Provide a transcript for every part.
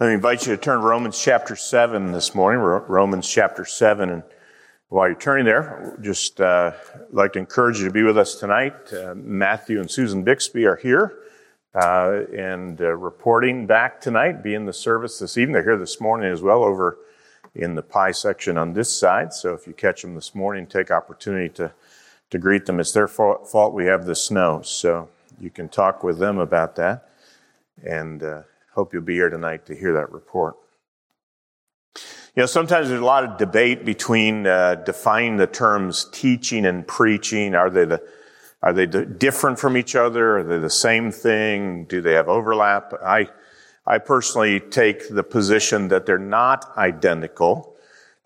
Let me invite you to turn to Romans chapter 7 this morning, Romans chapter 7. And while you're turning there, just uh, like to encourage you to be with us tonight. Uh, Matthew and Susan Bixby are here uh, and uh, reporting back tonight, be in the service this evening. They're here this morning as well over in the pie section on this side. So if you catch them this morning, take opportunity to, to greet them. It's their fault we have the snow. So you can talk with them about that. And uh, Hope you'll be here tonight to hear that report. You know, sometimes there's a lot of debate between uh, defining the terms teaching and preaching. Are they the are they different from each other? Are they the same thing? Do they have overlap? I I personally take the position that they're not identical,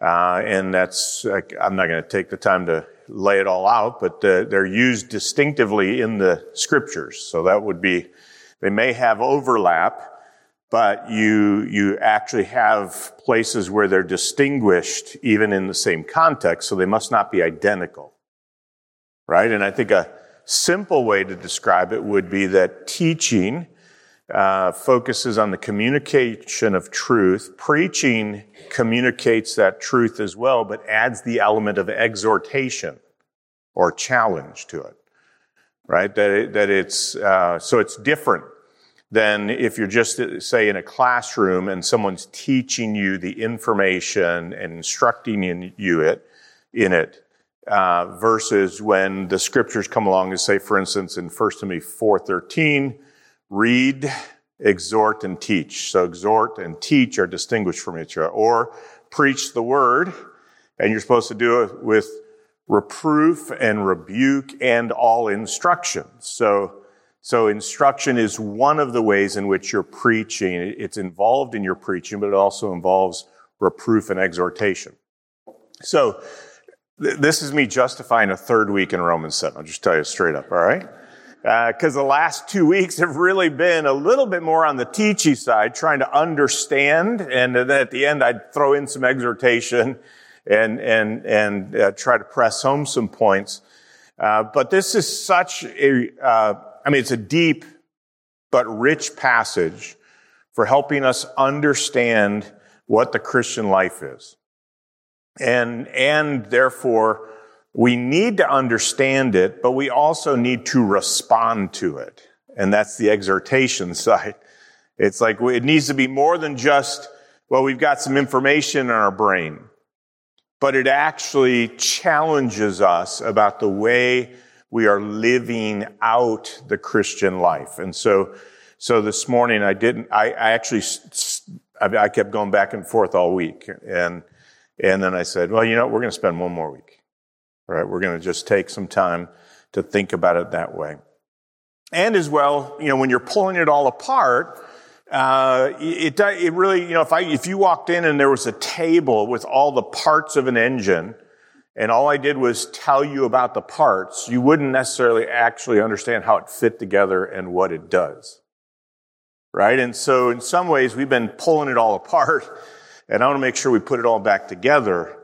uh, and that's I'm not going to take the time to lay it all out, but uh, they're used distinctively in the scriptures. So that would be they may have overlap, but you, you actually have places where they're distinguished even in the same context, so they must not be identical. Right? And I think a simple way to describe it would be that teaching uh, focuses on the communication of truth. Preaching communicates that truth as well, but adds the element of exhortation or challenge to it. Right? That, it, that it's, uh, so it's different than if you're just, say, in a classroom and someone's teaching you the information and instructing in you it, in it, uh, versus when the scriptures come along and say, for instance, in 1 Timothy 4.13, read, exhort, and teach. So exhort and teach are distinguished from each other. Or preach the word, and you're supposed to do it with reproof and rebuke and all instructions. So so instruction is one of the ways in which you're preaching. It's involved in your preaching, but it also involves reproof and exhortation. So th- this is me justifying a third week in Romans 7. I'll just tell you straight up, all right? Because uh, the last two weeks have really been a little bit more on the teachy side, trying to understand, and then at the end I'd throw in some exhortation and and and uh, try to press home some points. Uh, but this is such a uh, I mean, it's a deep but rich passage for helping us understand what the Christian life is. And, and therefore, we need to understand it, but we also need to respond to it. And that's the exhortation side. It's like it needs to be more than just, well, we've got some information in our brain, but it actually challenges us about the way we are living out the Christian life. And so, so this morning I didn't, I, I actually, I kept going back and forth all week. And, and then I said, well, you know, we're going to spend one more week. Right. We're going to just take some time to think about it that way. And as well, you know, when you're pulling it all apart, uh, it, it really, you know, if I, if you walked in and there was a table with all the parts of an engine, and all I did was tell you about the parts, you wouldn't necessarily actually understand how it fit together and what it does. Right? And so in some ways, we've been pulling it all apart, and I want to make sure we put it all back together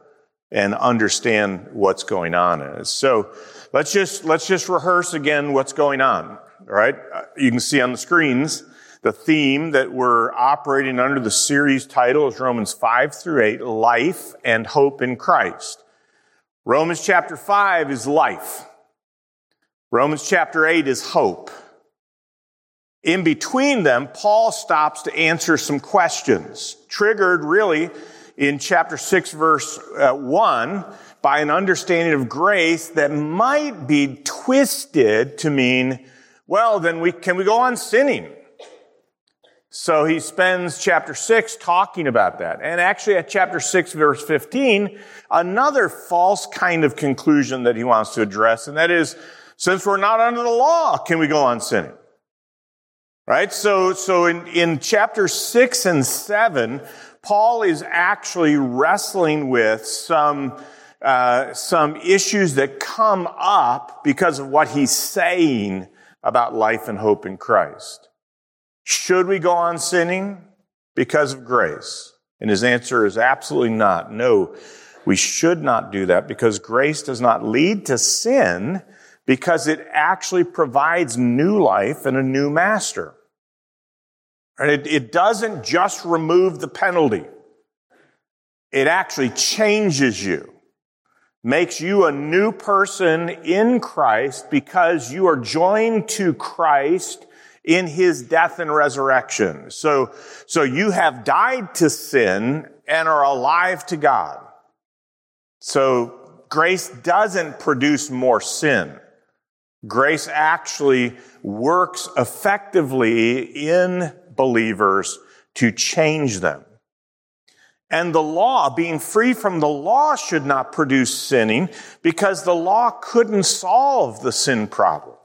and understand what's going on. So let's just, let's just rehearse again what's going on. All right? Uh, you can see on the screens the theme that we're operating under the series title is Romans 5 through 8, Life and Hope in Christ. Romans chapter 5 is life. Romans chapter 8 is hope. In between them, Paul stops to answer some questions, triggered really in chapter 6 verse uh, 1 by an understanding of grace that might be twisted to mean, well, then we, can we go on sinning? So he spends chapter 6 talking about that. And actually at chapter 6 verse 15, another false kind of conclusion that he wants to address, and that is, since we're not under the law, can we go on sinning? Right? So, so in, in chapter 6 and 7, Paul is actually wrestling with some uh, some issues that come up because of what he's saying about life and hope in Christ. Should we go on sinning because of grace? And his answer is absolutely not. No, we should not do that because grace does not lead to sin because it actually provides new life and a new master. It, it doesn't just remove the penalty. It actually changes you, makes you a new person in Christ because you are joined to Christ in his death and resurrection. So, so you have died to sin and are alive to God. So grace doesn't produce more sin. Grace actually works effectively in believers to change them. And the law, being free from the law, should not produce sinning because the law couldn't solve the sin problem.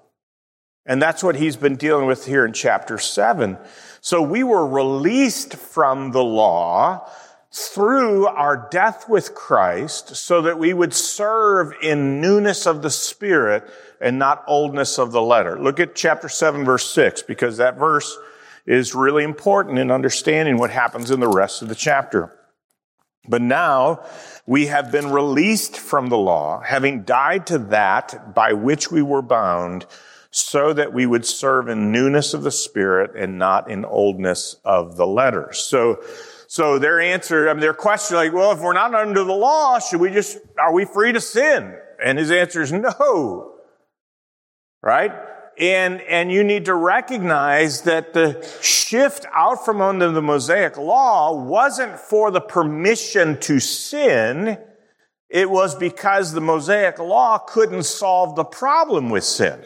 And that's what he's been dealing with here in chapter 7. So we were released from the law through our death with Christ so that we would serve in newness of the Spirit and not oldness of the letter. Look at chapter 7 verse 6 because that verse is really important in understanding what happens in the rest of the chapter. But now we have been released from the law, having died to that by which we were bound, so that we would serve in newness of the Spirit and not in oldness of the letter. So, so their answer, I mean, their question, like, well, if we're not under the law, should we just, are we free to sin? And his answer is no. Right? And, and you need to recognize that the shift out from under the Mosaic law wasn't for the permission to sin. It was because the Mosaic law couldn't solve the problem with sin.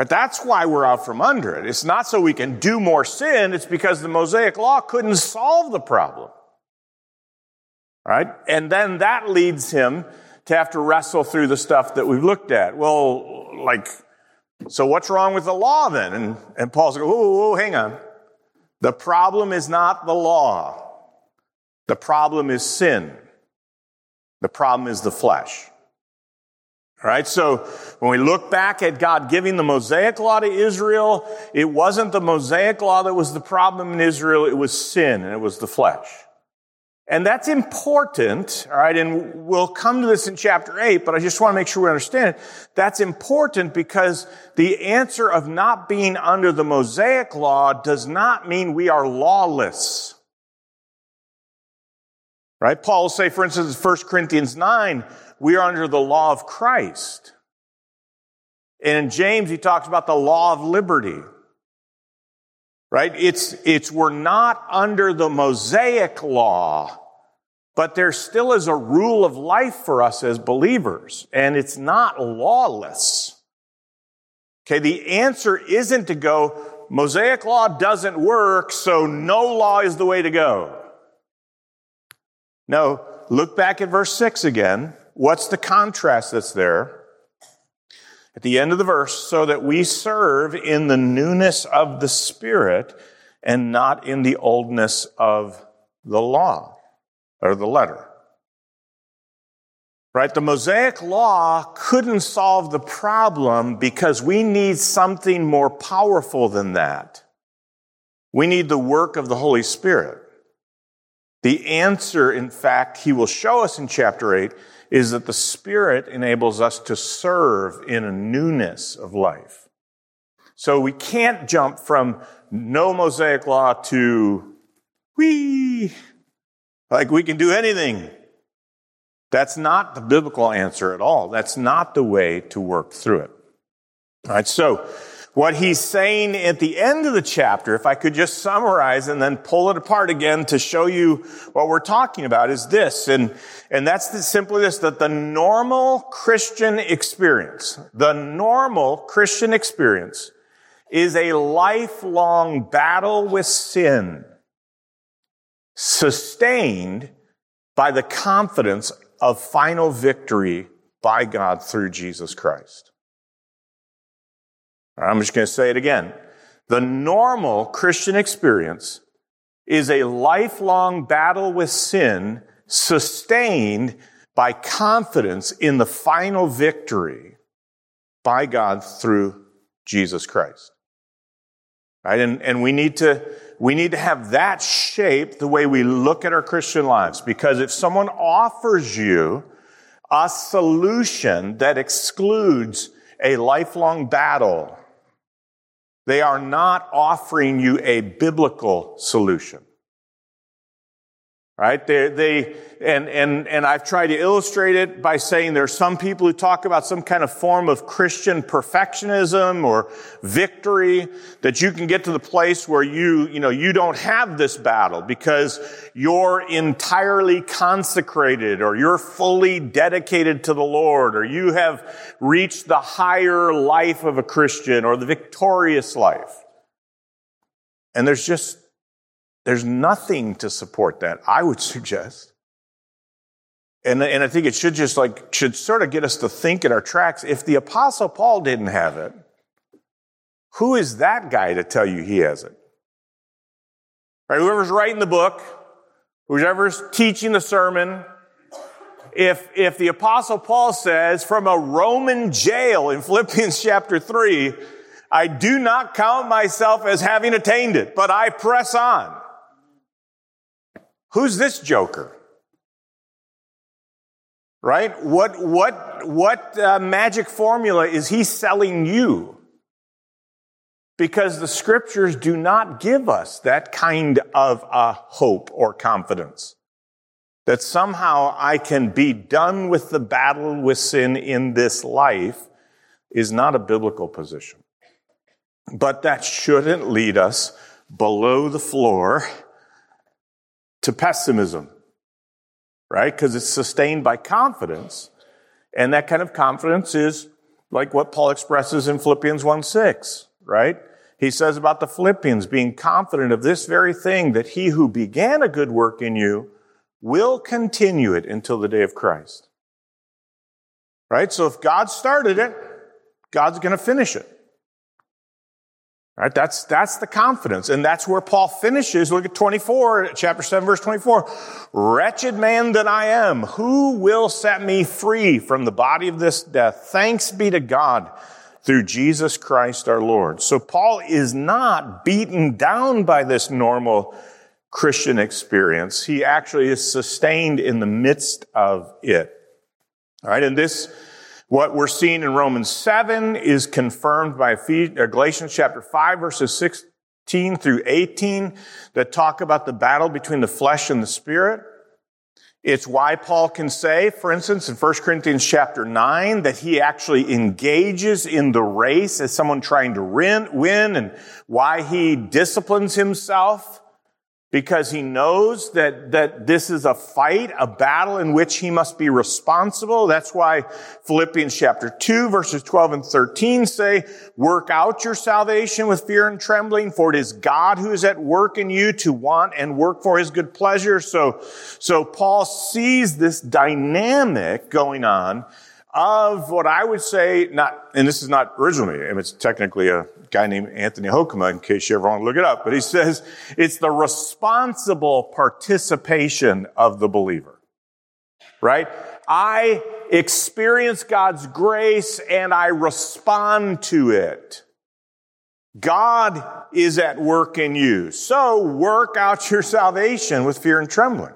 Right? That's why we're out from under it. It's not so we can do more sin. It's because the Mosaic law couldn't solve the problem. Right? And then that leads him to have to wrestle through the stuff that we've looked at. Well, like, so what's wrong with the law then? And, and Paul's like, whoa, whoa, hang on. The problem is not the law. The problem is sin. The problem is the flesh. All right. So when we look back at God giving the Mosaic law to Israel, it wasn't the Mosaic law that was the problem in Israel. It was sin and it was the flesh. And that's important, all right, and we'll come to this in chapter 8, but I just want to make sure we understand it. That's important because the answer of not being under the Mosaic law does not mean we are lawless. Right? Paul will say, for instance, in 1 Corinthians 9, we are under the law of Christ. And in James, he talks about the law of liberty. Right? It's, it's, we're not under the Mosaic law but there still is a rule of life for us as believers, and it's not lawless. Okay, the answer isn't to go, Mosaic law doesn't work, so no law is the way to go. No, look back at verse 6 again. What's the contrast that's there? At the end of the verse, so that we serve in the newness of the Spirit and not in the oldness of the law or the letter. Right? The Mosaic law couldn't solve the problem because we need something more powerful than that. We need the work of the Holy Spirit. The answer, in fact, he will show us in chapter 8 is that the Spirit enables us to serve in a newness of life. So we can't jump from no Mosaic law to, whee, like we can do anything. That's not the biblical answer at all. That's not the way to work through it. All right. So what he's saying at the end of the chapter, if I could just summarize and then pull it apart again to show you what we're talking about is this. And, and that's the, simply this, that the normal Christian experience, the normal Christian experience is a lifelong battle with sin sustained by the confidence of final victory by God through Jesus Christ. I'm just going to say it again. The normal Christian experience is a lifelong battle with sin sustained by confidence in the final victory by God through Jesus Christ. Right? And, and we need to, we need to have that shape the way we look at our Christian lives. Because if someone offers you a solution that excludes a lifelong battle, They are not offering you a biblical solution. Right? They, they, and, and, and I've tried to illustrate it by saying there are some people who talk about some kind of form of Christian perfectionism or victory that you can get to the place where you, you know, you don't have this battle because you're entirely consecrated or you're fully dedicated to the Lord or you have reached the higher life of a Christian or the victorious life. And there's just there's nothing to support that, I would suggest. And, and I think it should just like, should sort of get us to think in our tracks. If the apostle Paul didn't have it, who is that guy to tell you he has it? Right? Whoever's writing the book, whoever's teaching the sermon, if, if the apostle Paul says from a Roman jail in Philippians chapter 3, I do not count myself as having attained it, but I press on. Who's this joker? Right? What, what, what uh, magic formula is he selling you? Because the scriptures do not give us that kind of a hope or confidence. That somehow I can be done with the battle with sin in this life is not a biblical position. But that shouldn't lead us below the floor to pessimism, right? Because it's sustained by confidence. And that kind of confidence is like what Paul expresses in Philippians 1 6, right? He says about the Philippians being confident of this very thing that he who began a good work in you will continue it until the day of Christ. Right? So if God started it, God's going to finish it. Right? That's, that's the confidence. And that's where Paul finishes. Look at 24, chapter 7, verse 24. Wretched man that I am, who will set me free from the body of this death? Thanks be to God through Jesus Christ our Lord. So Paul is not beaten down by this normal Christian experience. He actually is sustained in the midst of it. All right. And this, what we're seeing in Romans 7 is confirmed by uh, Galatians chapter 5 verses 16 through 18 that talk about the battle between the flesh and the spirit. It's why Paul can say, for instance, in 1 Corinthians chapter 9, that he actually engages in the race as someone trying to win and why he disciplines himself because he knows that, that this is a fight, a battle in which he must be responsible. That's why Philippians chapter 2 verses 12 and 13 say, work out your salvation with fear and trembling, for it is God who is at work in you to want and work for his good pleasure. So, so Paul sees this dynamic going on of what I would say, not, and this is not originally, I mean, it's technically a guy named Anthony Hoekema, in case you ever want to look it up, but he says it's the responsible participation of the believer. Right? I experience God's grace and I respond to it. God is at work in you. So work out your salvation with fear and trembling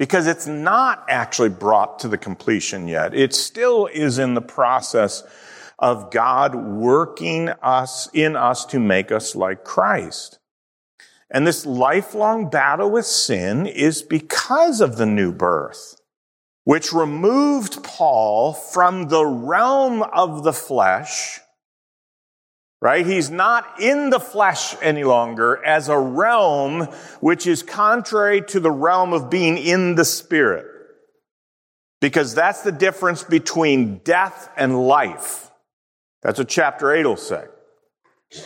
because it's not actually brought to the completion yet. It still is in the process of God working us in us to make us like Christ. And this lifelong battle with sin is because of the new birth, which removed Paul from the realm of the flesh right? He's not in the flesh any longer as a realm which is contrary to the realm of being in the spirit. Because that's the difference between death and life. That's what chapter 8 will say.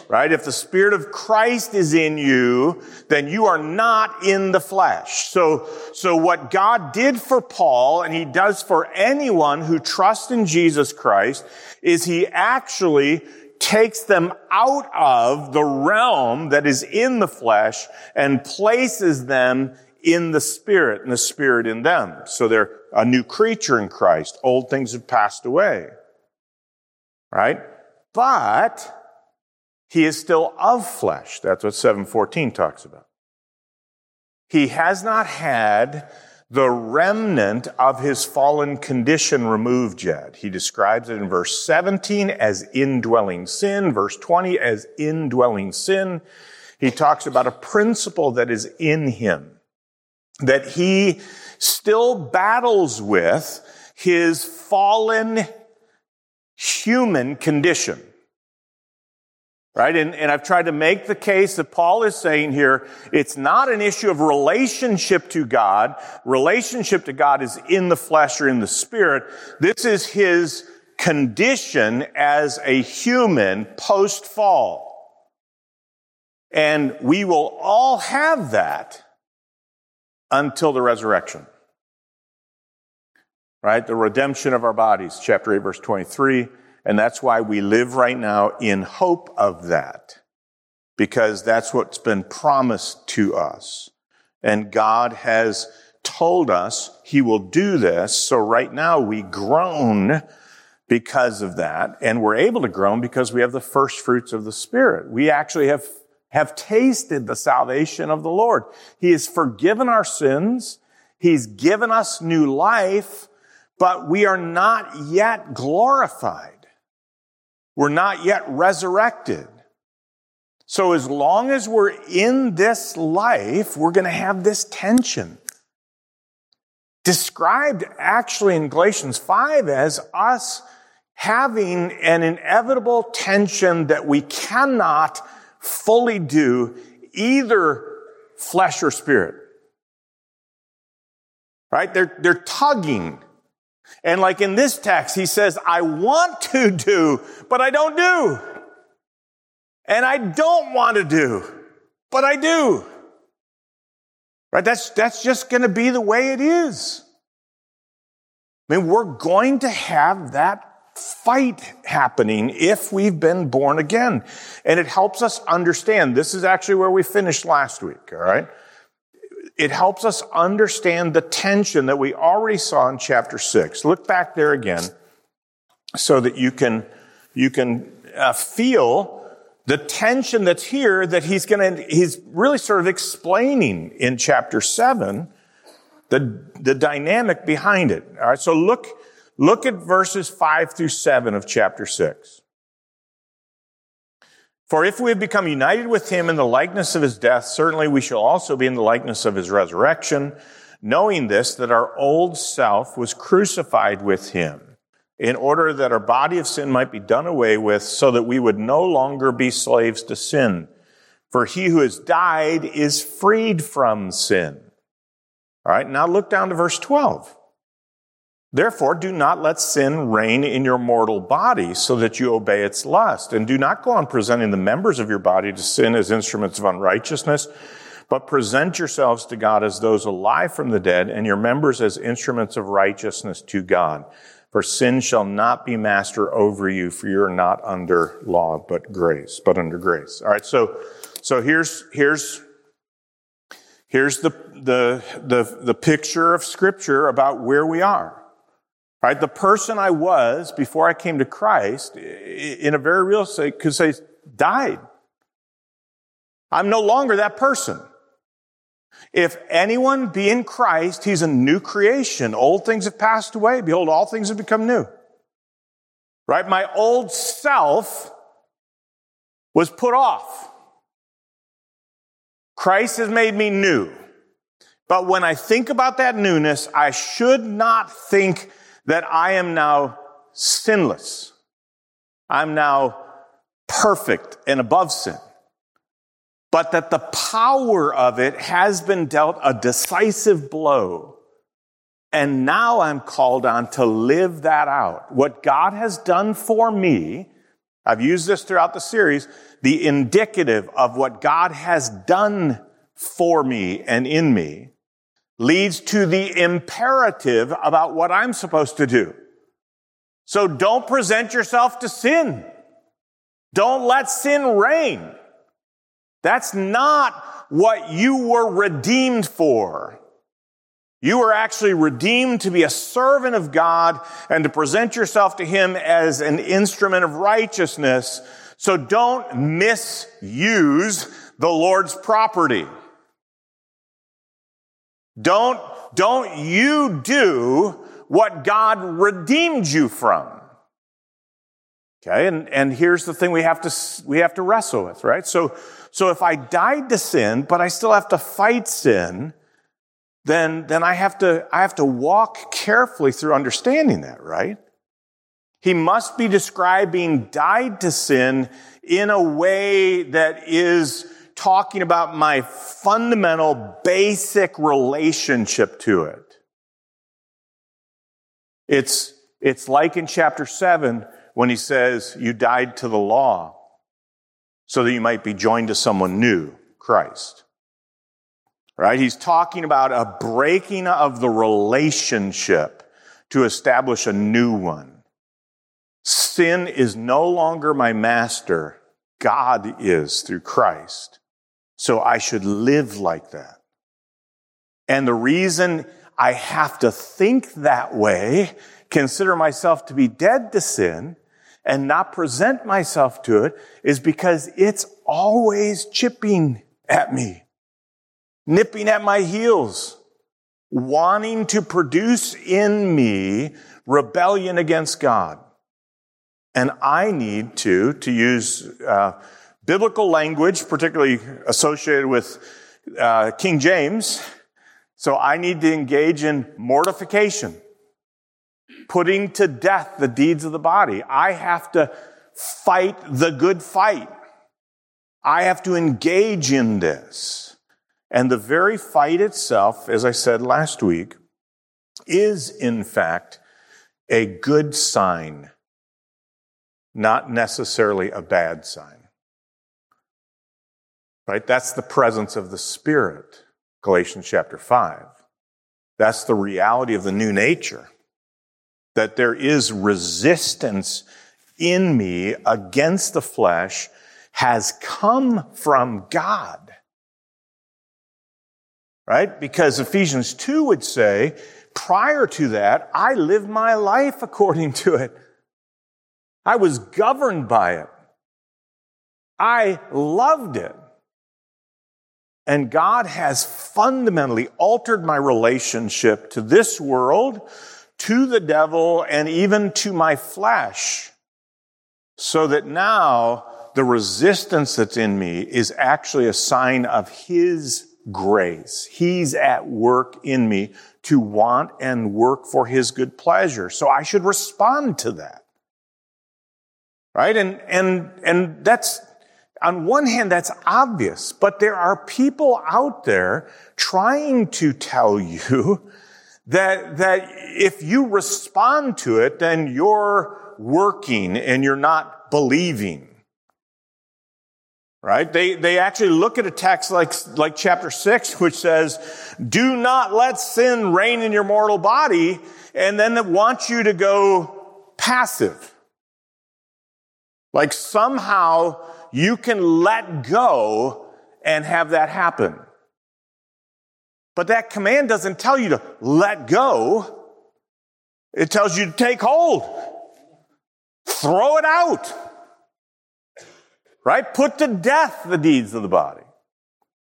Right? If the Spirit of Christ is in you, then you are not in the flesh. So, so what God did for Paul, and He does for anyone who trusts in Jesus Christ, is He actually takes them out of the realm that is in the flesh and places them in the spirit and the spirit in them. So they're a new creature in Christ. Old things have passed away. Right? But he is still of flesh. That's what 714 talks about. He has not had the remnant of his fallen condition removed yet. He describes it in verse 17 as indwelling sin, verse 20 as indwelling sin. He talks about a principle that is in him, that he still battles with his fallen human condition. Right? And, and I've tried to make the case that Paul is saying here, it's not an issue of relationship to God. Relationship to God is in the flesh or in the spirit. This is his condition as a human post fall. And we will all have that until the resurrection. Right? The redemption of our bodies, chapter 8, verse 23. And that's why we live right now in hope of that. Because that's what's been promised to us. And God has told us He will do this. So right now we groan because of that. And we're able to groan because we have the first fruits of the Spirit. We actually have, have tasted the salvation of the Lord. He has forgiven our sins. He's given us new life, but we are not yet glorified. We're not yet resurrected. So as long as we're in this life, we're going to have this tension. Described actually in Galatians 5 as us having an inevitable tension that we cannot fully do either flesh or spirit. Right? They're, they're tugging and like in this text, he says, I want to do, but I don't do. And I don't want to do, but I do. Right? That's, that's just going to be the way it is. I mean, we're going to have that fight happening if we've been born again. And it helps us understand. This is actually where we finished last week, all right? It helps us understand the tension that we already saw in chapter 6. Look back there again so that you can, you can uh, feel the tension that's here that he's going to, he's really sort of explaining in chapter 7 the, the dynamic behind it. All right, so look, look at verses 5 through 7 of chapter 6. For if we have become united with him in the likeness of his death, certainly we shall also be in the likeness of his resurrection, knowing this, that our old self was crucified with him in order that our body of sin might be done away with so that we would no longer be slaves to sin. For he who has died is freed from sin. All right. Now look down to verse 12. Therefore, do not let sin reign in your mortal body so that you obey its lust. And do not go on presenting the members of your body to sin as instruments of unrighteousness, but present yourselves to God as those alive from the dead and your members as instruments of righteousness to God. For sin shall not be master over you, for you're not under law, but grace, but under grace. All right. So, so here's, here's, here's the, the, the, the picture of scripture about where we are. Right? The person I was before I came to Christ, in a very real sense, could say, died. I'm no longer that person. If anyone be in Christ, he's a new creation. Old things have passed away. Behold, all things have become new. Right? My old self was put off. Christ has made me new. But when I think about that newness, I should not think that I am now sinless. I'm now perfect and above sin. But that the power of it has been dealt a decisive blow. And now I'm called on to live that out. What God has done for me, I've used this throughout the series, the indicative of what God has done for me and in me leads to the imperative about what I'm supposed to do. So don't present yourself to sin. Don't let sin reign. That's not what you were redeemed for. You were actually redeemed to be a servant of God and to present yourself to Him as an instrument of righteousness. So don't misuse the Lord's property. Don't, don't you do what God redeemed you from. Okay, and, and here's the thing we have to, we have to wrestle with, right? So, so if I died to sin, but I still have to fight sin, then, then I have to, I have to walk carefully through understanding that, right? He must be describing died to sin in a way that is talking about my fundamental basic relationship to it. It's, it's like in chapter seven when he says, you died to the law so that you might be joined to someone new, Christ. Right? He's talking about a breaking of the relationship to establish a new one. Sin is no longer my master. God is through Christ. So I should live like that. And the reason I have to think that way, consider myself to be dead to sin, and not present myself to it is because it's always chipping at me, nipping at my heels, wanting to produce in me rebellion against God. And I need to, to use uh, biblical language, particularly associated with uh, King James, so I need to engage in mortification putting to death the deeds of the body. I have to fight the good fight. I have to engage in this. And the very fight itself, as I said last week, is in fact a good sign, not necessarily a bad sign. Right? That's the presence of the Spirit, Galatians chapter 5. That's the reality of the new nature that there is resistance in me against the flesh has come from God. Right? Because Ephesians 2 would say, prior to that, I lived my life according to it. I was governed by it. I loved it. And God has fundamentally altered my relationship to this world, to the devil and even to my flesh. So that now the resistance that's in me is actually a sign of his grace. He's at work in me to want and work for his good pleasure. So I should respond to that. Right? And, and, and that's, on one hand, that's obvious, but there are people out there trying to tell you that, that if you respond to it, then you're working and you're not believing. Right? They, they actually look at a text like, like chapter six, which says, do not let sin reign in your mortal body, and then it wants you to go passive. Like somehow you can let go and have that happen. But that command doesn't tell you to let go. It tells you to take hold. Throw it out. Right? Put to death the deeds of the body.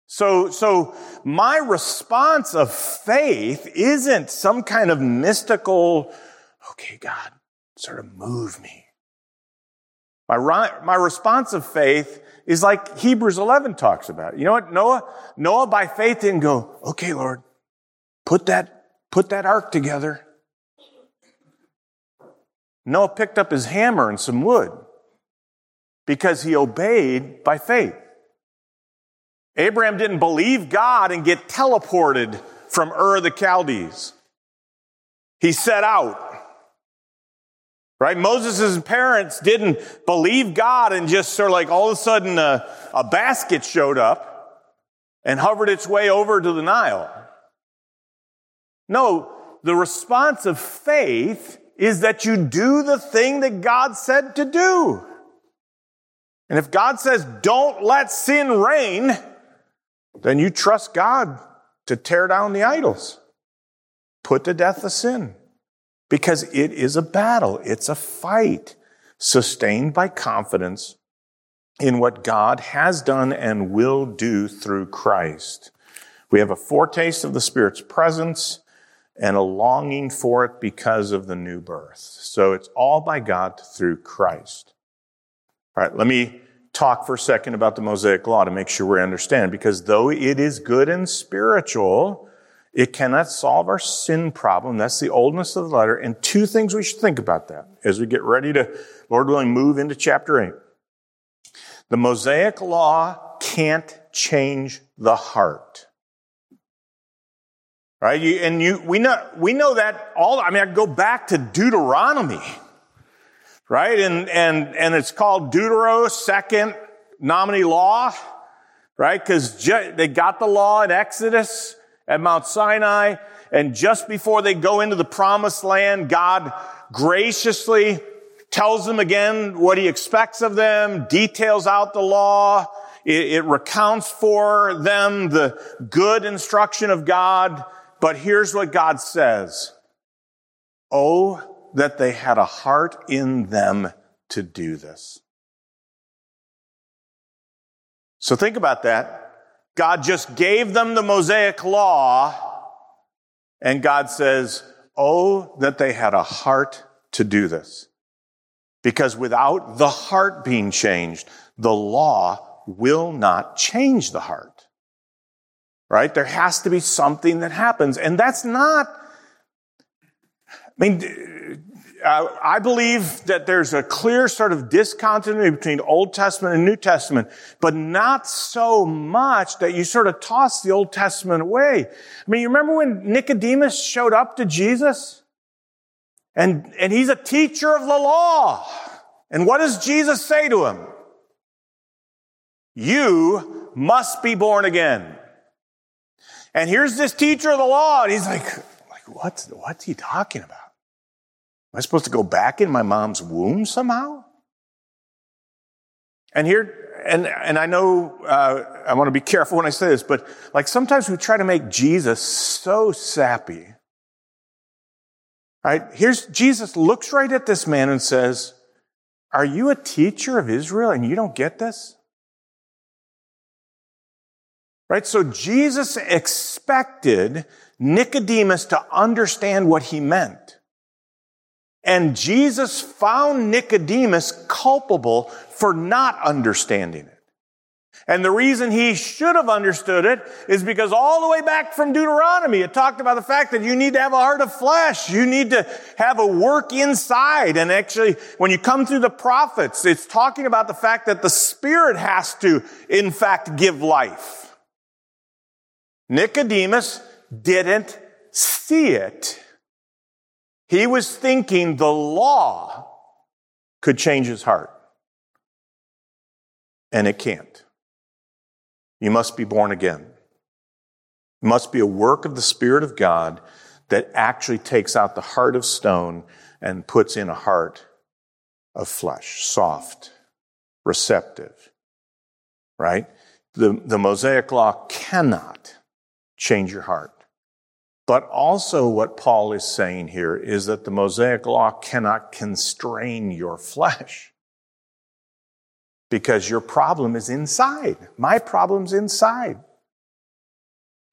So, so my response of faith isn't some kind of mystical, okay, God, sort of move me. My, my response of faith is like Hebrews 11 talks about. You know what? Noah, Noah by faith didn't go, okay, Lord, put that, put that ark together. Noah picked up his hammer and some wood because he obeyed by faith. Abraham didn't believe God and get teleported from Ur the Chaldees. He set out. Right? Moses' parents didn't believe God and just sort of like all of a sudden a, a basket showed up and hovered its way over to the Nile. No, the response of faith is that you do the thing that God said to do. And if God says, don't let sin reign, then you trust God to tear down the idols. Put to death the sin because it is a battle. It's a fight sustained by confidence in what God has done and will do through Christ. We have a foretaste of the Spirit's presence and a longing for it because of the new birth. So it's all by God through Christ. All right, let me talk for a second about the Mosaic Law to make sure we understand, because though it is good and spiritual, it cannot solve our sin problem. That's the oldness of the letter. And two things we should think about that as we get ready to, Lord willing, move into chapter 8. The Mosaic Law can't change the heart. Right? You, and you, we know, we know that all, I mean, I go back to Deuteronomy. Right? And, and, and it's called Deutero, second nominee law. Right? Cause ju- they got the law in Exodus at Mount Sinai. And just before they go into the promised land, God graciously tells them again what he expects of them, details out the law. It, it recounts for them the good instruction of God. But here's what God says. Oh, that they had a heart in them to do this. So think about that. God just gave them the Mosaic law, and God says, Oh, that they had a heart to do this. Because without the heart being changed, the law will not change the heart right? There has to be something that happens. And that's not, I mean, uh, I believe that there's a clear sort of discontinuity between Old Testament and New Testament, but not so much that you sort of toss the Old Testament away. I mean, you remember when Nicodemus showed up to Jesus? And, and he's a teacher of the law. And what does Jesus say to him? You must be born again. And here's this teacher of the law, and he's like, like what's, what's he talking about? Am I supposed to go back in my mom's womb somehow? And here, and, and I know, uh, I want to be careful when I say this, but like sometimes we try to make Jesus so sappy. Right? Here's Jesus looks right at this man and says, are you a teacher of Israel and you don't get this? Right? So Jesus expected Nicodemus to understand what he meant. And Jesus found Nicodemus culpable for not understanding it. And the reason he should have understood it is because all the way back from Deuteronomy, it talked about the fact that you need to have a heart of flesh. You need to have a work inside. And actually, when you come through the prophets, it's talking about the fact that the Spirit has to, in fact, give life. Nicodemus didn't see it. He was thinking the law could change his heart. And it can't. You must be born again. It must be a work of the Spirit of God that actually takes out the heart of stone and puts in a heart of flesh, soft, receptive, right? The, the Mosaic law cannot change your heart. But also, what Paul is saying here is that the Mosaic law cannot constrain your flesh because your problem is inside. My problem's inside.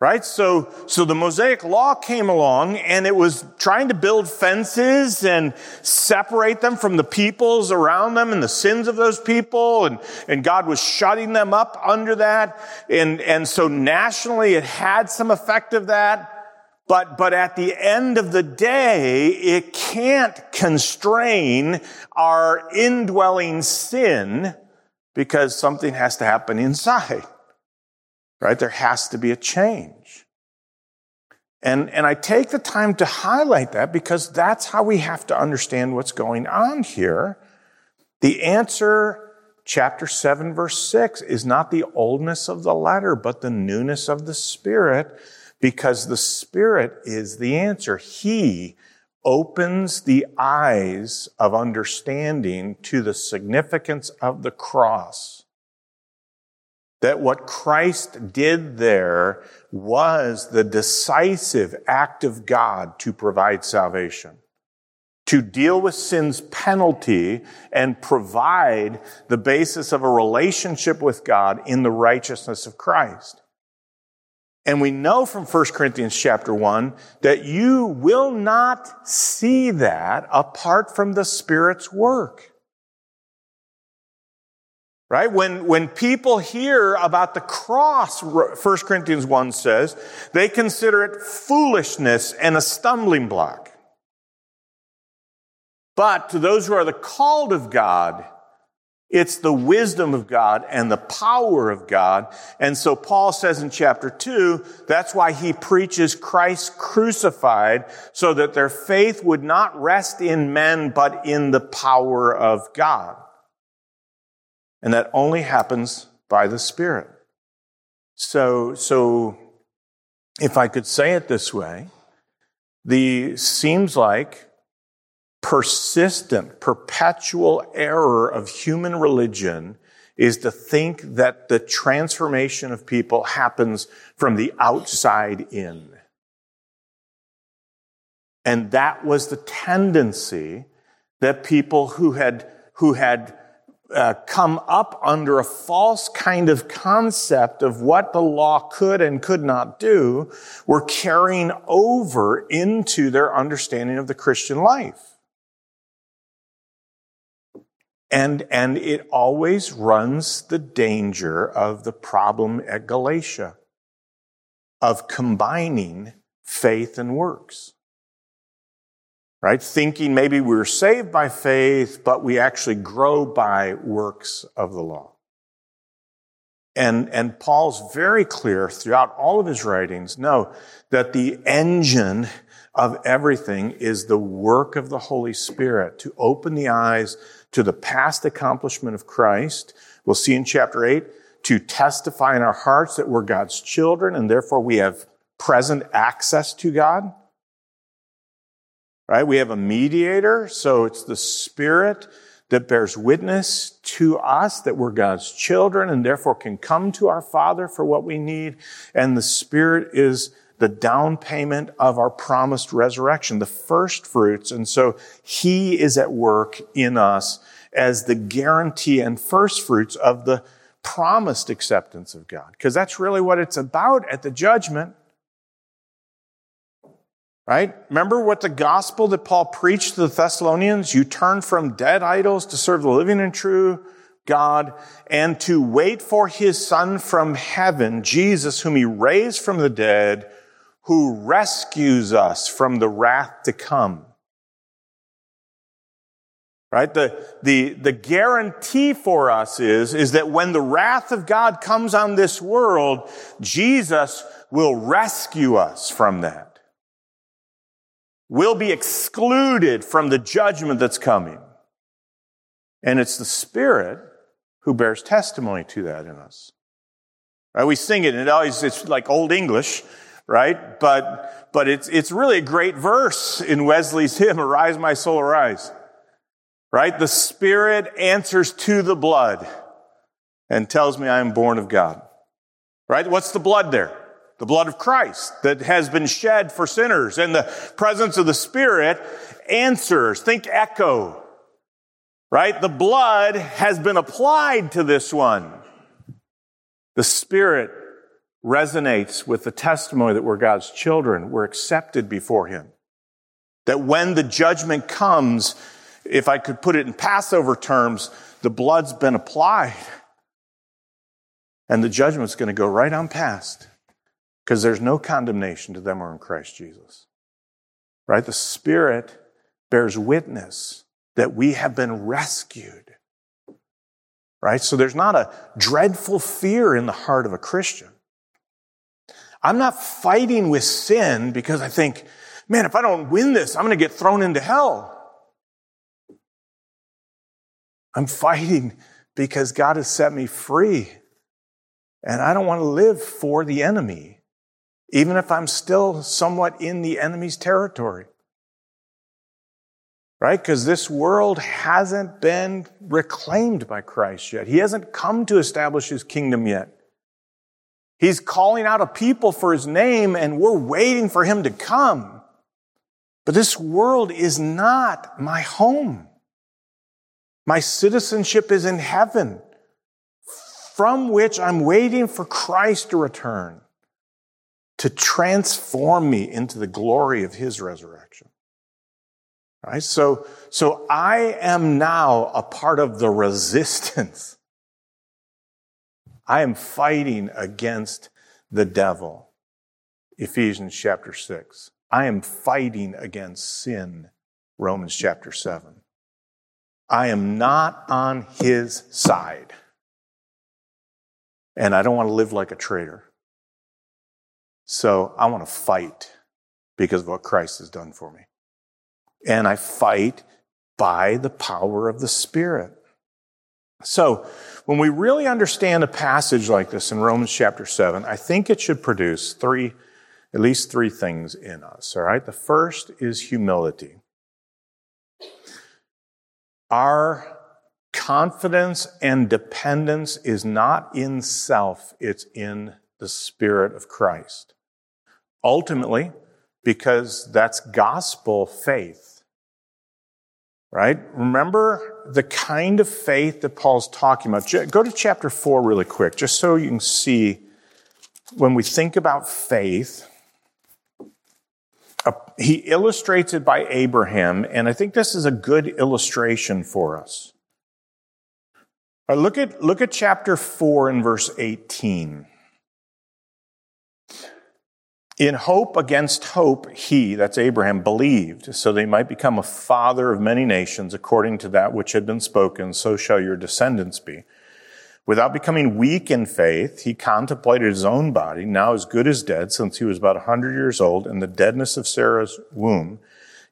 Right? So, so the Mosaic law came along and it was trying to build fences and separate them from the peoples around them and the sins of those people. And, and God was shutting them up under that. And, and so nationally it had some effect of that. But, but at the end of the day, it can't constrain our indwelling sin because something has to happen inside right? There has to be a change. And, and I take the time to highlight that because that's how we have to understand what's going on here. The answer, chapter 7, verse 6, is not the oldness of the letter, but the newness of the Spirit, because the Spirit is the answer. He opens the eyes of understanding to the significance of the cross that what Christ did there was the decisive act of God to provide salvation, to deal with sin's penalty and provide the basis of a relationship with God in the righteousness of Christ. And we know from 1 Corinthians chapter 1 that you will not see that apart from the Spirit's work. Right? When, when people hear about the cross, 1 Corinthians 1 says, they consider it foolishness and a stumbling block. But to those who are the called of God, it's the wisdom of God and the power of God. And so Paul says in chapter two, that's why he preaches Christ crucified so that their faith would not rest in men, but in the power of God. And that only happens by the Spirit. So, so if I could say it this way, the seems like persistent, perpetual error of human religion is to think that the transformation of people happens from the outside in. And that was the tendency that people who had, who had uh, come up under a false kind of concept of what the law could and could not do were carrying over into their understanding of the Christian life. And, and it always runs the danger of the problem at Galatia of combining faith and works. Right? Thinking maybe we're saved by faith, but we actually grow by works of the law. And, and Paul's very clear throughout all of his writings, no, that the engine of everything is the work of the Holy Spirit to open the eyes to the past accomplishment of Christ. We'll see in chapter 8 to testify in our hearts that we're God's children and therefore we have present access to God. Right? We have a mediator, so it's the Spirit that bears witness to us that we're God's children and therefore can come to our Father for what we need. And the Spirit is the down payment of our promised resurrection, the first fruits. And so he is at work in us as the guarantee and first fruits of the promised acceptance of God. Because that's really what it's about at the judgment. Right? Remember what the gospel that Paul preached to the Thessalonians? You turn from dead idols to serve the living and true God and to wait for his son from heaven, Jesus, whom he raised from the dead, who rescues us from the wrath to come. Right? The, the, the guarantee for us is, is that when the wrath of God comes on this world, Jesus will rescue us from that. We'll be excluded from the judgment that's coming. And it's the Spirit who bears testimony to that in us. Right? We sing it and it always, it's like old English right? But, but it's, it's really a great verse in Wesley's hymn, Arise, my soul, arise. Right? The Spirit answers to the blood and tells me I am born of God. Right? What's the blood there? The blood of Christ that has been shed for sinners and the presence of the Spirit answers. Think echo. Right? The blood has been applied to this one. The Spirit resonates with the testimony that we're God's children, we're accepted before Him. That when the judgment comes, if I could put it in Passover terms, the blood's been applied. And the judgment's going to go right on past because there's no condemnation to them who are in Christ Jesus. Right? The Spirit bears witness that we have been rescued. Right? So there's not a dreadful fear in the heart of a Christian. I'm not fighting with sin because I think, man, if I don't win this, I'm going to get thrown into hell. I'm fighting because God has set me free. And I don't want to live for the enemy, even if I'm still somewhat in the enemy's territory. Right? Because this world hasn't been reclaimed by Christ yet. He hasn't come to establish his kingdom yet. He's calling out a people for his name and we're waiting for him to come. But this world is not my home. My citizenship is in heaven, from which I'm waiting for Christ to return. to transform me into the glory of his resurrection. Right? So, so I am now a part of the resistance. I am fighting against the devil. Ephesians chapter 6. I am fighting against sin. Romans chapter 7. I am not on his side. And I don't want to live like a traitor. So I want to fight because of what Christ has done for me. And I fight by the power of the Spirit. So, when we really understand a passage like this in Romans chapter 7, I think it should produce three, at least three things in us, all right? The first is humility. Our confidence and dependence is not in self, it's in the Spirit of Christ. Ultimately, because that's gospel faith. Right? Remember the kind of faith that Paul's talking about. Go to chapter 4 really quick, just so you can see when we think about faith. Uh, he illustrates it by Abraham, and I think this is a good illustration for us. Right, look, at, look at chapter 4 and verse 18. In hope against hope, he, that's Abraham, believed, so that he might become a father of many nations, according to that which had been spoken, so shall your descendants be. Without becoming weak in faith, he contemplated his own body, now as good as dead, since he was about a hundred years old, and the deadness of Sarah's womb.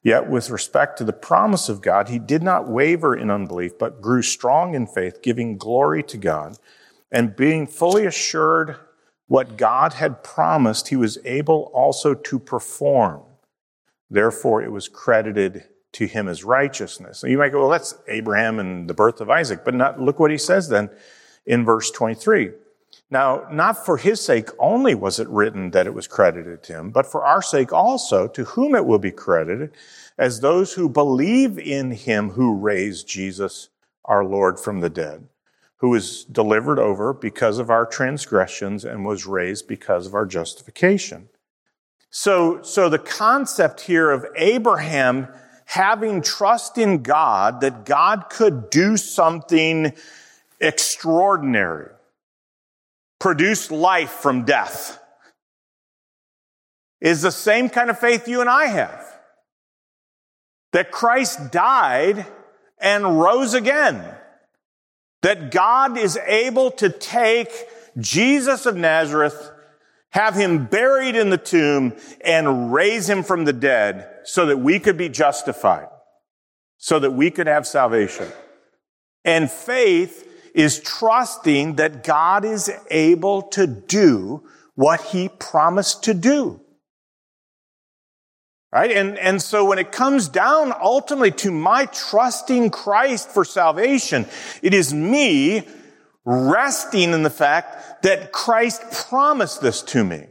Yet with respect to the promise of God, he did not waver in unbelief, but grew strong in faith, giving glory to God, and being fully assured what God had promised, he was able also to perform. Therefore, it was credited to him as righteousness. And you might go, well, that's Abraham and the birth of Isaac, but not, look what he says then in verse 23. Now, not for his sake only was it written that it was credited to him, but for our sake also, to whom it will be credited, as those who believe in him who raised Jesus, our Lord, from the dead who was delivered over because of our transgressions and was raised because of our justification. So, so the concept here of Abraham having trust in God that God could do something extraordinary, produce life from death, is the same kind of faith you and I have. That Christ died and rose again that God is able to take Jesus of Nazareth, have him buried in the tomb, and raise him from the dead so that we could be justified, so that we could have salvation. And faith is trusting that God is able to do what he promised to do. Right? And, and so when it comes down ultimately to my trusting Christ for salvation, it is me resting in the fact that Christ promised this to me.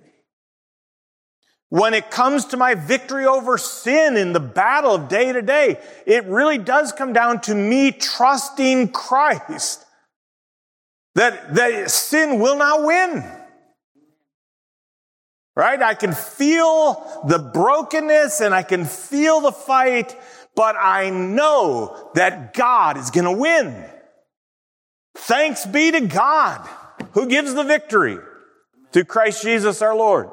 When it comes to my victory over sin in the battle of day to day, it really does come down to me trusting Christ. That, that sin will not win. Right? I can feel the brokenness and I can feel the fight, but I know that God is going to win. Thanks be to God who gives the victory through Christ Jesus our Lord.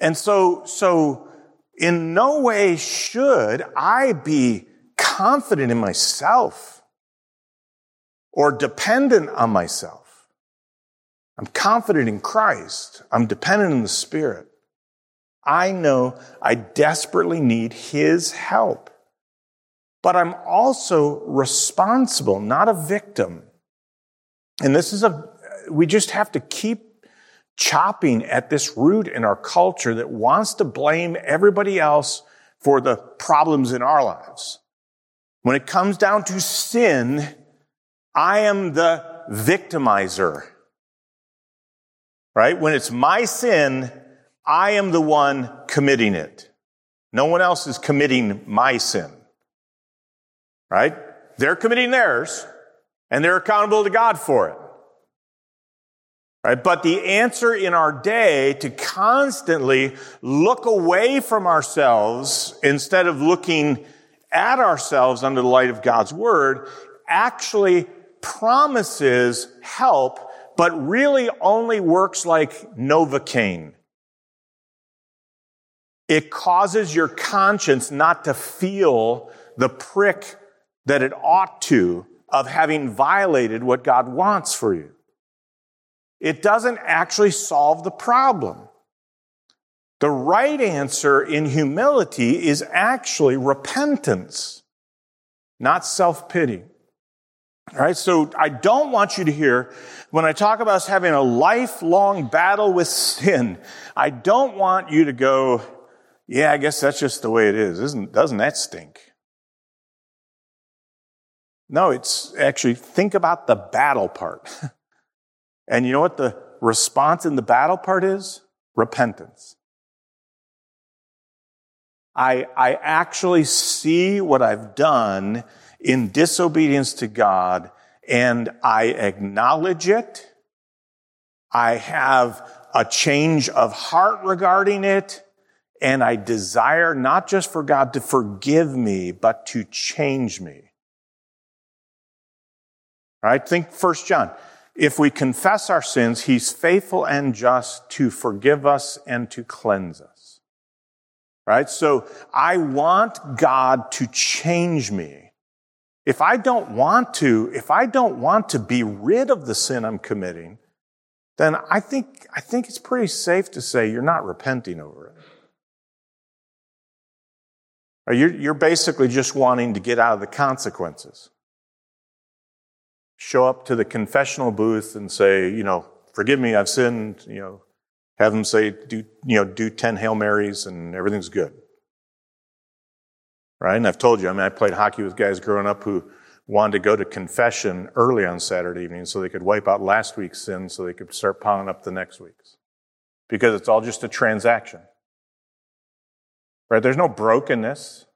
And so, so in no way should I be confident in myself or dependent on myself. I'm confident in Christ. I'm dependent on the Spirit. I know I desperately need His help. But I'm also responsible, not a victim. And this is a, we just have to keep chopping at this root in our culture that wants to blame everybody else for the problems in our lives. When it comes down to sin, I am the victimizer right? When it's my sin, I am the one committing it. No one else is committing my sin, right? They're committing theirs and they're accountable to God for it. Right? But the answer in our day to constantly look away from ourselves instead of looking at ourselves under the light of God's word actually promises help, but really only works like Novocaine. It causes your conscience not to feel the prick that it ought to of having violated what God wants for you. It doesn't actually solve the problem. The right answer in humility is actually repentance, not self pity. All right, so I don't want you to hear when I talk about us having a lifelong battle with sin, I don't want you to go, yeah, I guess that's just the way it is. Isn't, doesn't that stink? No, it's actually think about the battle part. and you know what the response in the battle part is? Repentance. I, I actually see what I've done in disobedience to God and I acknowledge it. I have a change of heart regarding it and I desire not just for God to forgive me, but to change me. Right? Think First John. If we confess our sins, he's faithful and just to forgive us and to cleanse us. Right? So I want God to change me. If I don't want to, if I don't want to be rid of the sin I'm committing, then I think, I think it's pretty safe to say you're not repenting over it. You're, you're basically just wanting to get out of the consequences show up to the confessional booth and say, you know, forgive me, I've sinned, you know, have them say, do, you know, do 10 Hail Marys and everything's good. Right? And I've told you, I mean, I played hockey with guys growing up who wanted to go to confession early on Saturday evening so they could wipe out last week's sin so they could start piling up the next week's. Because it's all just a transaction. Right? There's no brokenness.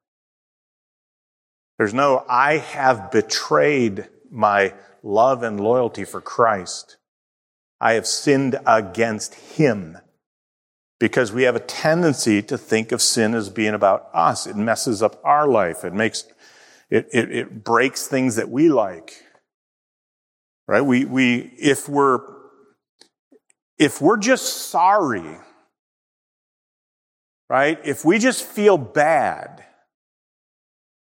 There's no, I have betrayed my love and loyalty for Christ. I have sinned against him because we have a tendency to think of sin as being about us. It messes up our life. It makes, it, it, it breaks things that we like. Right? We, we, if we're, if we're just sorry, right? If we just feel bad,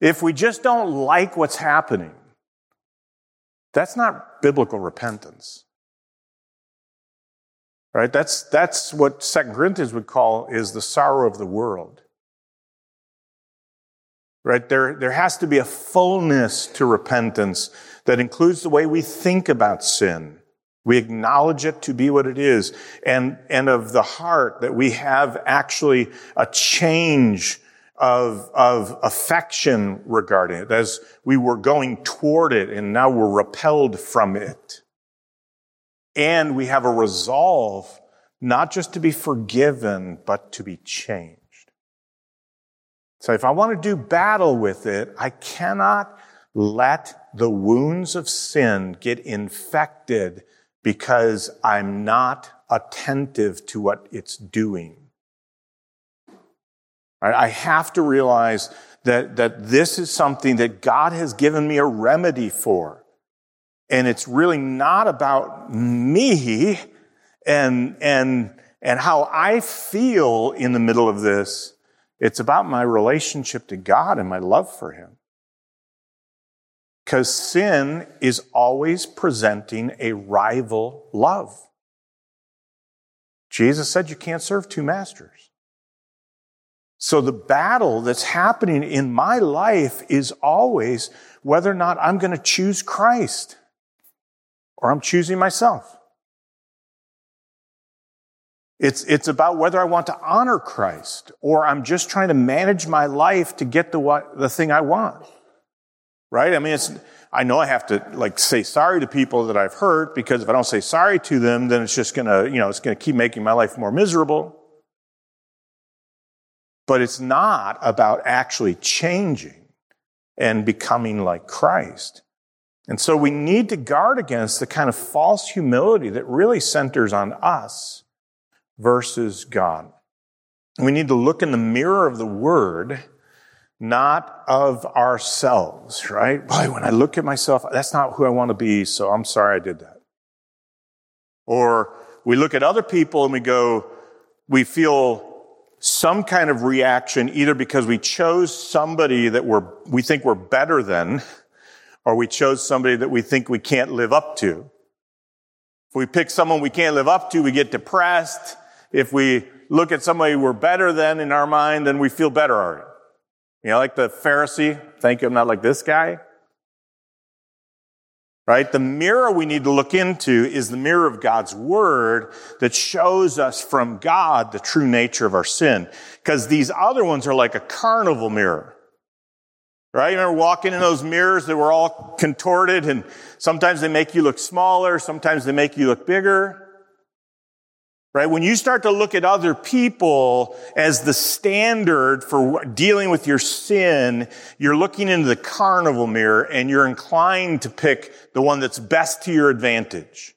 if we just don't like what's happening, that's not biblical repentance. Right? That's, that's what Second Corinthians would call is the sorrow of the world. Right? There, there has to be a fullness to repentance that includes the way we think about sin. We acknowledge it to be what it is. And, and of the heart that we have actually a change of, of affection regarding it as we were going toward it and now we're repelled from it. And we have a resolve not just to be forgiven, but to be changed. So if I want to do battle with it, I cannot let the wounds of sin get infected because I'm not attentive to what it's doing. I have to realize that, that this is something that God has given me a remedy for. And it's really not about me and, and, and how I feel in the middle of this. It's about my relationship to God and my love for Him. Because sin is always presenting a rival love. Jesus said you can't serve two masters. So the battle that's happening in my life is always whether or not I'm going to choose Christ or I'm choosing myself. It's, it's about whether I want to honor Christ or I'm just trying to manage my life to get the, the thing I want. Right? I mean, it's, I know I have to like say sorry to people that I've hurt because if I don't say sorry to them, then it's just gonna, you know, it's gonna keep making my life more miserable. But it's not about actually changing and becoming like Christ. And so we need to guard against the kind of false humility that really centers on us versus God. We need to look in the mirror of the Word, not of ourselves, right? Boy, when I look at myself, that's not who I want to be, so I'm sorry I did that. Or we look at other people and we go, we feel some kind of reaction either because we chose somebody that we're, we think we're better than, or we chose somebody that we think we can't live up to. If we pick someone we can't live up to, we get depressed. If we look at somebody we're better than in our mind, then we feel better already. You know, like the Pharisee, thank you, I'm not like this guy. Right? The mirror we need to look into is the mirror of God's word that shows us from God the true nature of our sin. Because these other ones are like a carnival mirror. Right? You remember walking in those mirrors that were all contorted and sometimes they make you look smaller, sometimes they make you look bigger. Right? When you start to look at other people as the standard for dealing with your sin, you're looking into the carnival mirror and you're inclined to pick the one that's best to your advantage.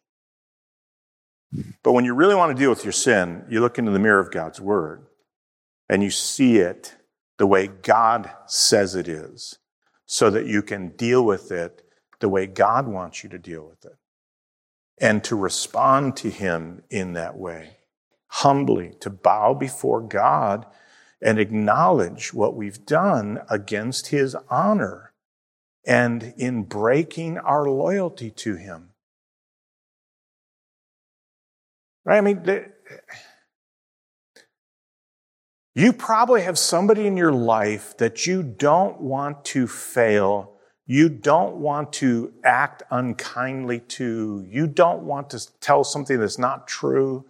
But when you really want to deal with your sin, you look into the mirror of God's word and you see it the way God says it is so that you can deal with it the way God wants you to deal with it and to respond to Him in that way. Humbly, to bow before God and acknowledge what we've done against His honor and in breaking our loyalty to Him. Right? I mean, you probably have somebody in your life that you don't want to fail you don't want to act unkindly to. You don't want to tell something that's not true.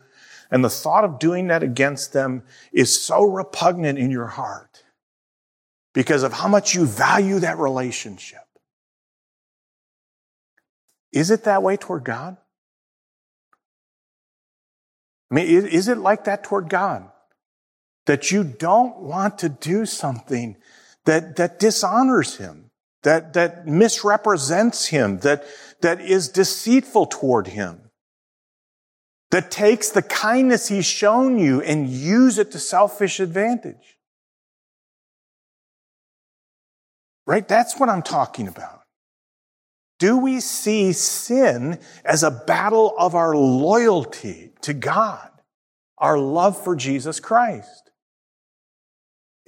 And the thought of doing that against them is so repugnant in your heart because of how much you value that relationship. Is it that way toward God? I mean, is it like that toward God? That you don't want to do something that, that dishonors Him? that, that misrepresents him, that, that is deceitful toward him, that takes the kindness he's shown you and use it to selfish advantage. Right? That's what I'm talking about. Do we see sin as a battle of our loyalty to God, our love for Jesus Christ?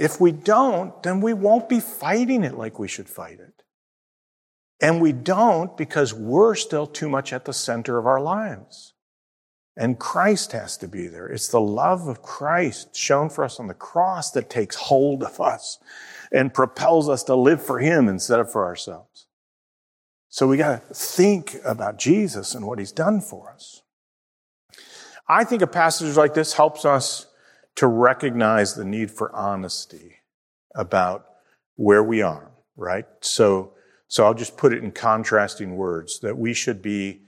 If we don't, then we won't be fighting it like we should fight it. And we don't because we're still too much at the center of our lives. And Christ has to be there. It's the love of Christ shown for us on the cross that takes hold of us and propels us to live for Him instead of for ourselves. So we got to think about Jesus and what He's done for us. I think a passage like this helps us to recognize the need for honesty about where we are, right? So, so I'll just put it in contrasting words that we should be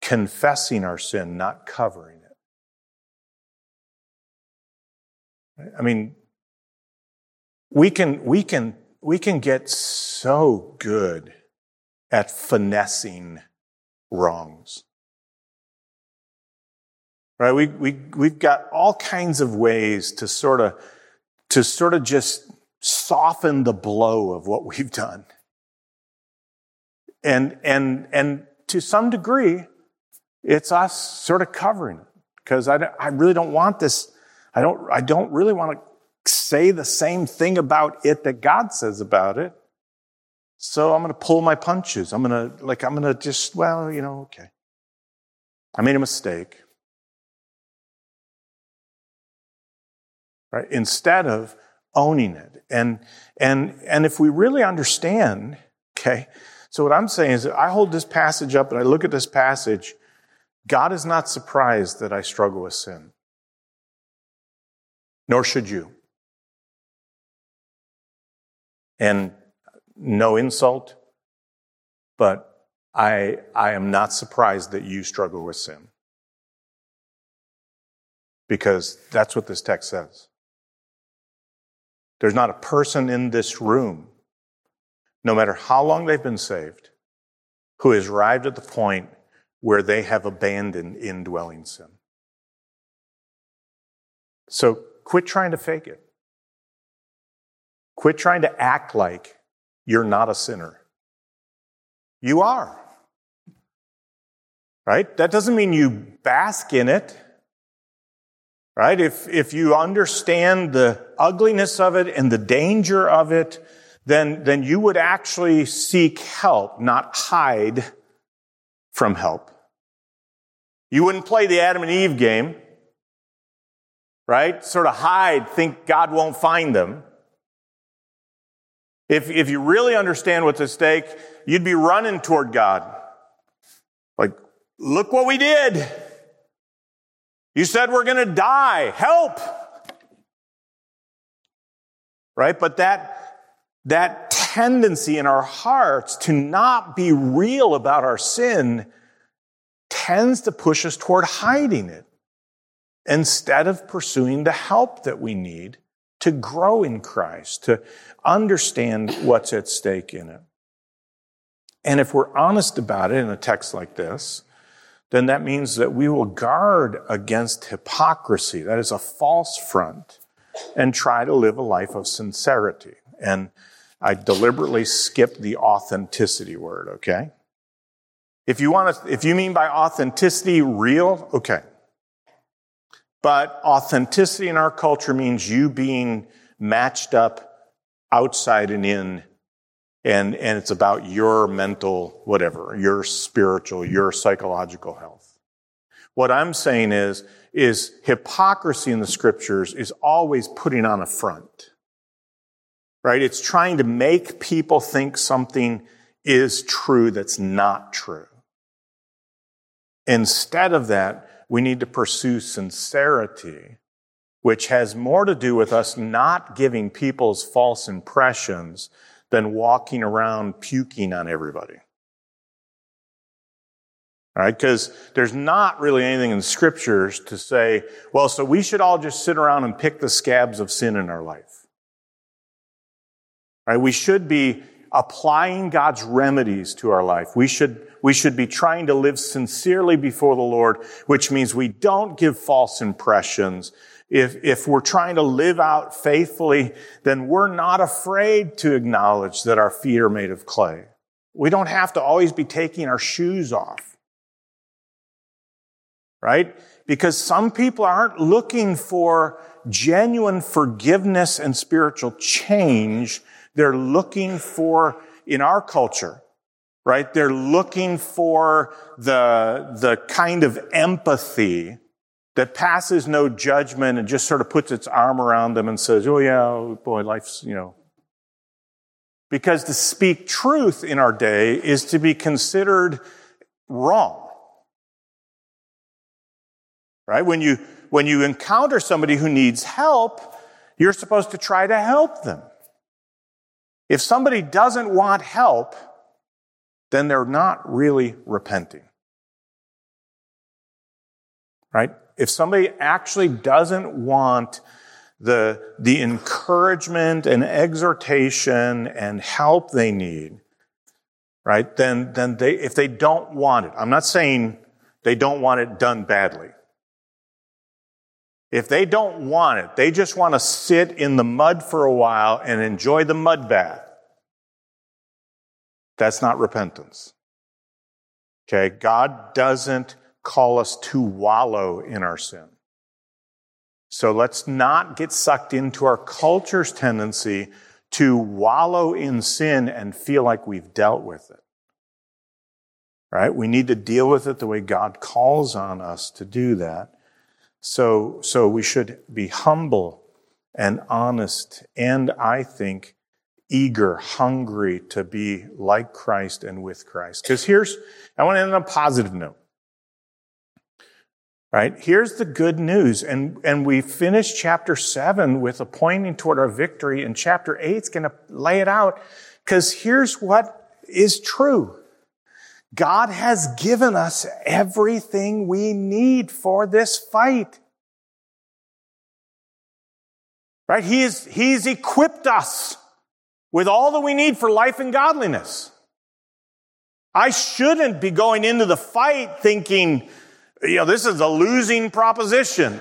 confessing our sin, not covering it. I mean, we can, we can, we can get so good at finessing wrongs right? We, we, we've got all kinds of ways to sort of, to sort of just soften the blow of what we've done. And, and, and to some degree, it's us sort of covering it because I, I really don't want this. I don't, I don't really want to say the same thing about it that God says about it. So I'm going to pull my punches. I'm going to, like, I'm going to just, well, you know, okay. I made a mistake. Right? Instead of owning it. And, and, and if we really understand, okay, so what I'm saying is I hold this passage up and I look at this passage, God is not surprised that I struggle with sin. Nor should you. And no insult, but I, I am not surprised that you struggle with sin. Because that's what this text says. There's not a person in this room, no matter how long they've been saved, who has arrived at the point where they have abandoned indwelling sin. So quit trying to fake it. Quit trying to act like you're not a sinner. You are. Right? That doesn't mean you bask in it. Right? If, if you understand the ugliness of it and the danger of it, then, then you would actually seek help, not hide from help. You wouldn't play the Adam and Eve game, right? Sort of hide, think God won't find them. If, if you really understand what's at stake, you'd be running toward God. Like, look what we did. You said we're going to die. Help. Right? But that, that tendency in our hearts to not be real about our sin tends to push us toward hiding it instead of pursuing the help that we need to grow in Christ, to understand what's at stake in it. And if we're honest about it in a text like this, then that means that we will guard against hypocrisy, that is a false front, and try to live a life of sincerity. And I deliberately skipped the authenticity word, okay? If you want to, if you mean by authenticity real, okay. But authenticity in our culture means you being matched up outside and in, and, and it's about your mental, whatever, your spiritual, your psychological health. What I'm saying is, is hypocrisy in the scriptures is always putting on a front right? It's trying to make people think something is true that's not true. Instead of that, we need to pursue sincerity, which has more to do with us not giving people's false impressions than walking around puking on everybody. All right? Because there's not really anything in the scriptures to say, well, so we should all just sit around and pick the scabs of sin in our life. Right? We should be applying God's remedies to our life. We should, we should be trying to live sincerely before the Lord, which means we don't give false impressions. If, if we're trying to live out faithfully, then we're not afraid to acknowledge that our feet are made of clay. We don't have to always be taking our shoes off. Right? Because some people aren't looking for genuine forgiveness and spiritual change. They're looking for, in our culture, right? They're looking for the, the kind of empathy that passes no judgment and just sort of puts its arm around them and says, oh yeah, oh boy, life's, you know. Because to speak truth in our day is to be considered wrong. Right? When you, when you encounter somebody who needs help, you're supposed to try to help them. If somebody doesn't want help, then they're not really repenting. Right? If somebody actually doesn't want the, the encouragement and exhortation and help they need, right, then, then they, if they don't want it, I'm not saying they don't want it done badly. If they don't want it, they just want to sit in the mud for a while and enjoy the mud bath. That's not repentance. Okay? God doesn't call us to wallow in our sin. So let's not get sucked into our culture's tendency to wallow in sin and feel like we've dealt with it. Right? We need to deal with it the way God calls on us to do that. So, so we should be humble and honest and I think eager, hungry to be like Christ and with Christ. Because here's, I want to end on a positive note. Right? Here's the good news. And, and we finish chapter seven with a pointing toward our victory, and chapter eight's going to lay it out. Because here's what is true. God has given us everything we need for this fight. Right? He's, he's equipped us with all that we need for life and godliness. I shouldn't be going into the fight thinking, you know, this is a losing proposition.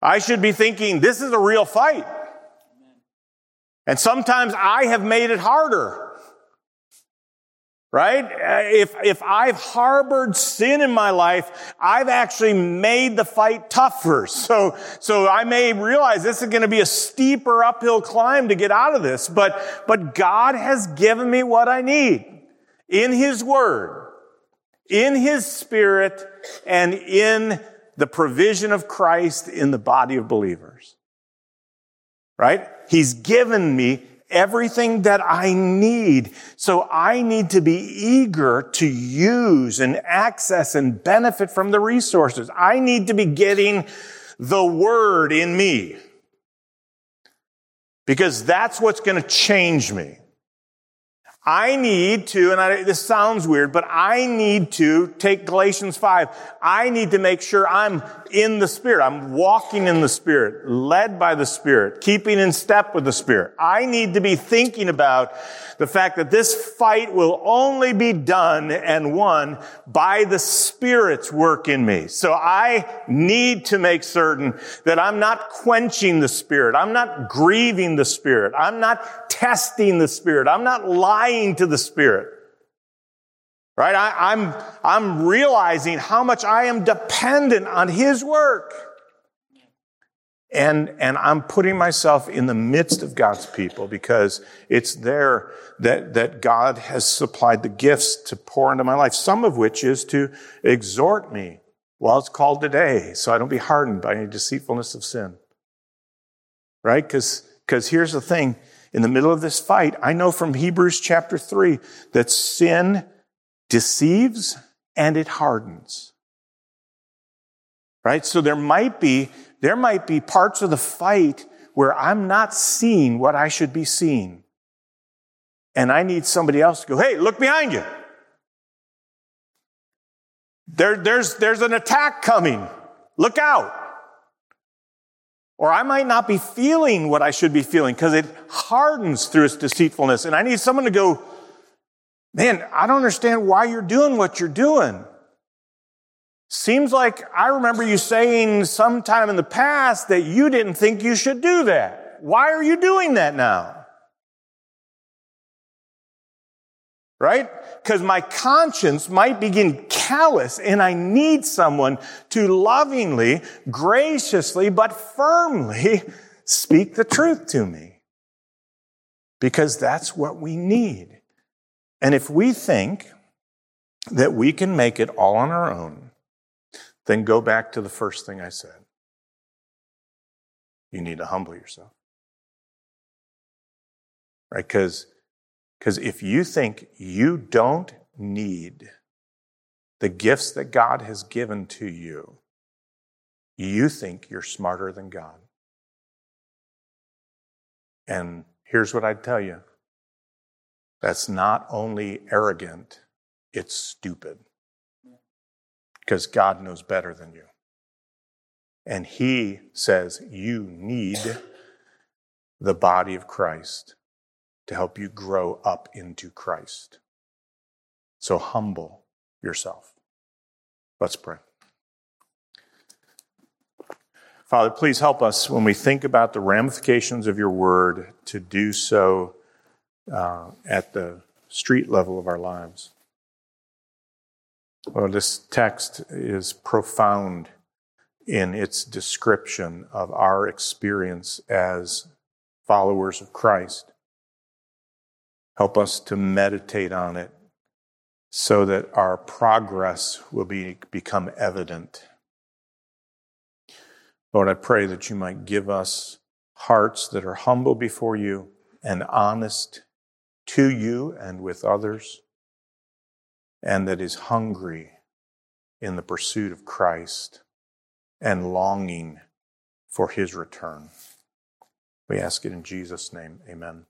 I should be thinking, this is a real fight. And sometimes I have made it harder. Right? Uh, if, if I've harbored sin in my life, I've actually made the fight tougher. So, so I may realize this is going to be a steeper uphill climb to get out of this, but, but God has given me what I need in His Word, in His Spirit, and in the provision of Christ in the body of believers. Right? He's given me everything that I need. So I need to be eager to use and access and benefit from the resources. I need to be getting the word in me. Because that's what's going to change me. I need to, and I, this sounds weird, but I need to take Galatians 5. I need to make sure I'm in the Spirit. I'm walking in the Spirit, led by the Spirit, keeping in step with the Spirit. I need to be thinking about the fact that this fight will only be done and won by the Spirit's work in me. So I need to make certain that I'm not quenching the Spirit. I'm not grieving the Spirit. I'm not testing the Spirit. I'm not lying to the Spirit. Right? I, am I'm, I'm realizing how much I am dependent on His work. And, and I'm putting myself in the midst of God's people because it's there that, that God has supplied the gifts to pour into my life, some of which is to exhort me while it's called today so I don't be hardened by any deceitfulness of sin. Right? Because, because here's the thing. In the middle of this fight, I know from Hebrews chapter three that sin deceives and it hardens. Right? So there might be there might be parts of the fight where I'm not seeing what I should be seeing. And I need somebody else to go, hey, look behind you. There, there's, there's an attack coming. Look out. Or I might not be feeling what I should be feeling because it hardens through its deceitfulness. And I need someone to go, man, I don't understand why you're doing what you're doing. Seems like I remember you saying sometime in the past that you didn't think you should do that. Why are you doing that now? Right? Because my conscience might begin callous and I need someone to lovingly, graciously, but firmly speak the truth to me. Because that's what we need. And if we think that we can make it all on our own, then go back to the first thing I said. You need to humble yourself. Right? Because because if you think you don't need the gifts that God has given to you, you think you're smarter than God. And here's what I'd tell you that's not only arrogant, it's stupid because God knows better than you. And He says you need the body of Christ to help you grow up into Christ. So humble yourself. Let's pray. Father, please help us when we think about the ramifications of your word to do so uh, at the street level of our lives. Well, this text is profound in its description of our experience as followers of Christ. Help us to meditate on it so that our progress will be, become evident. Lord, I pray that you might give us hearts that are humble before you and honest to you and with others and that is hungry in the pursuit of Christ and longing for his return. We ask it in Jesus' name. Amen.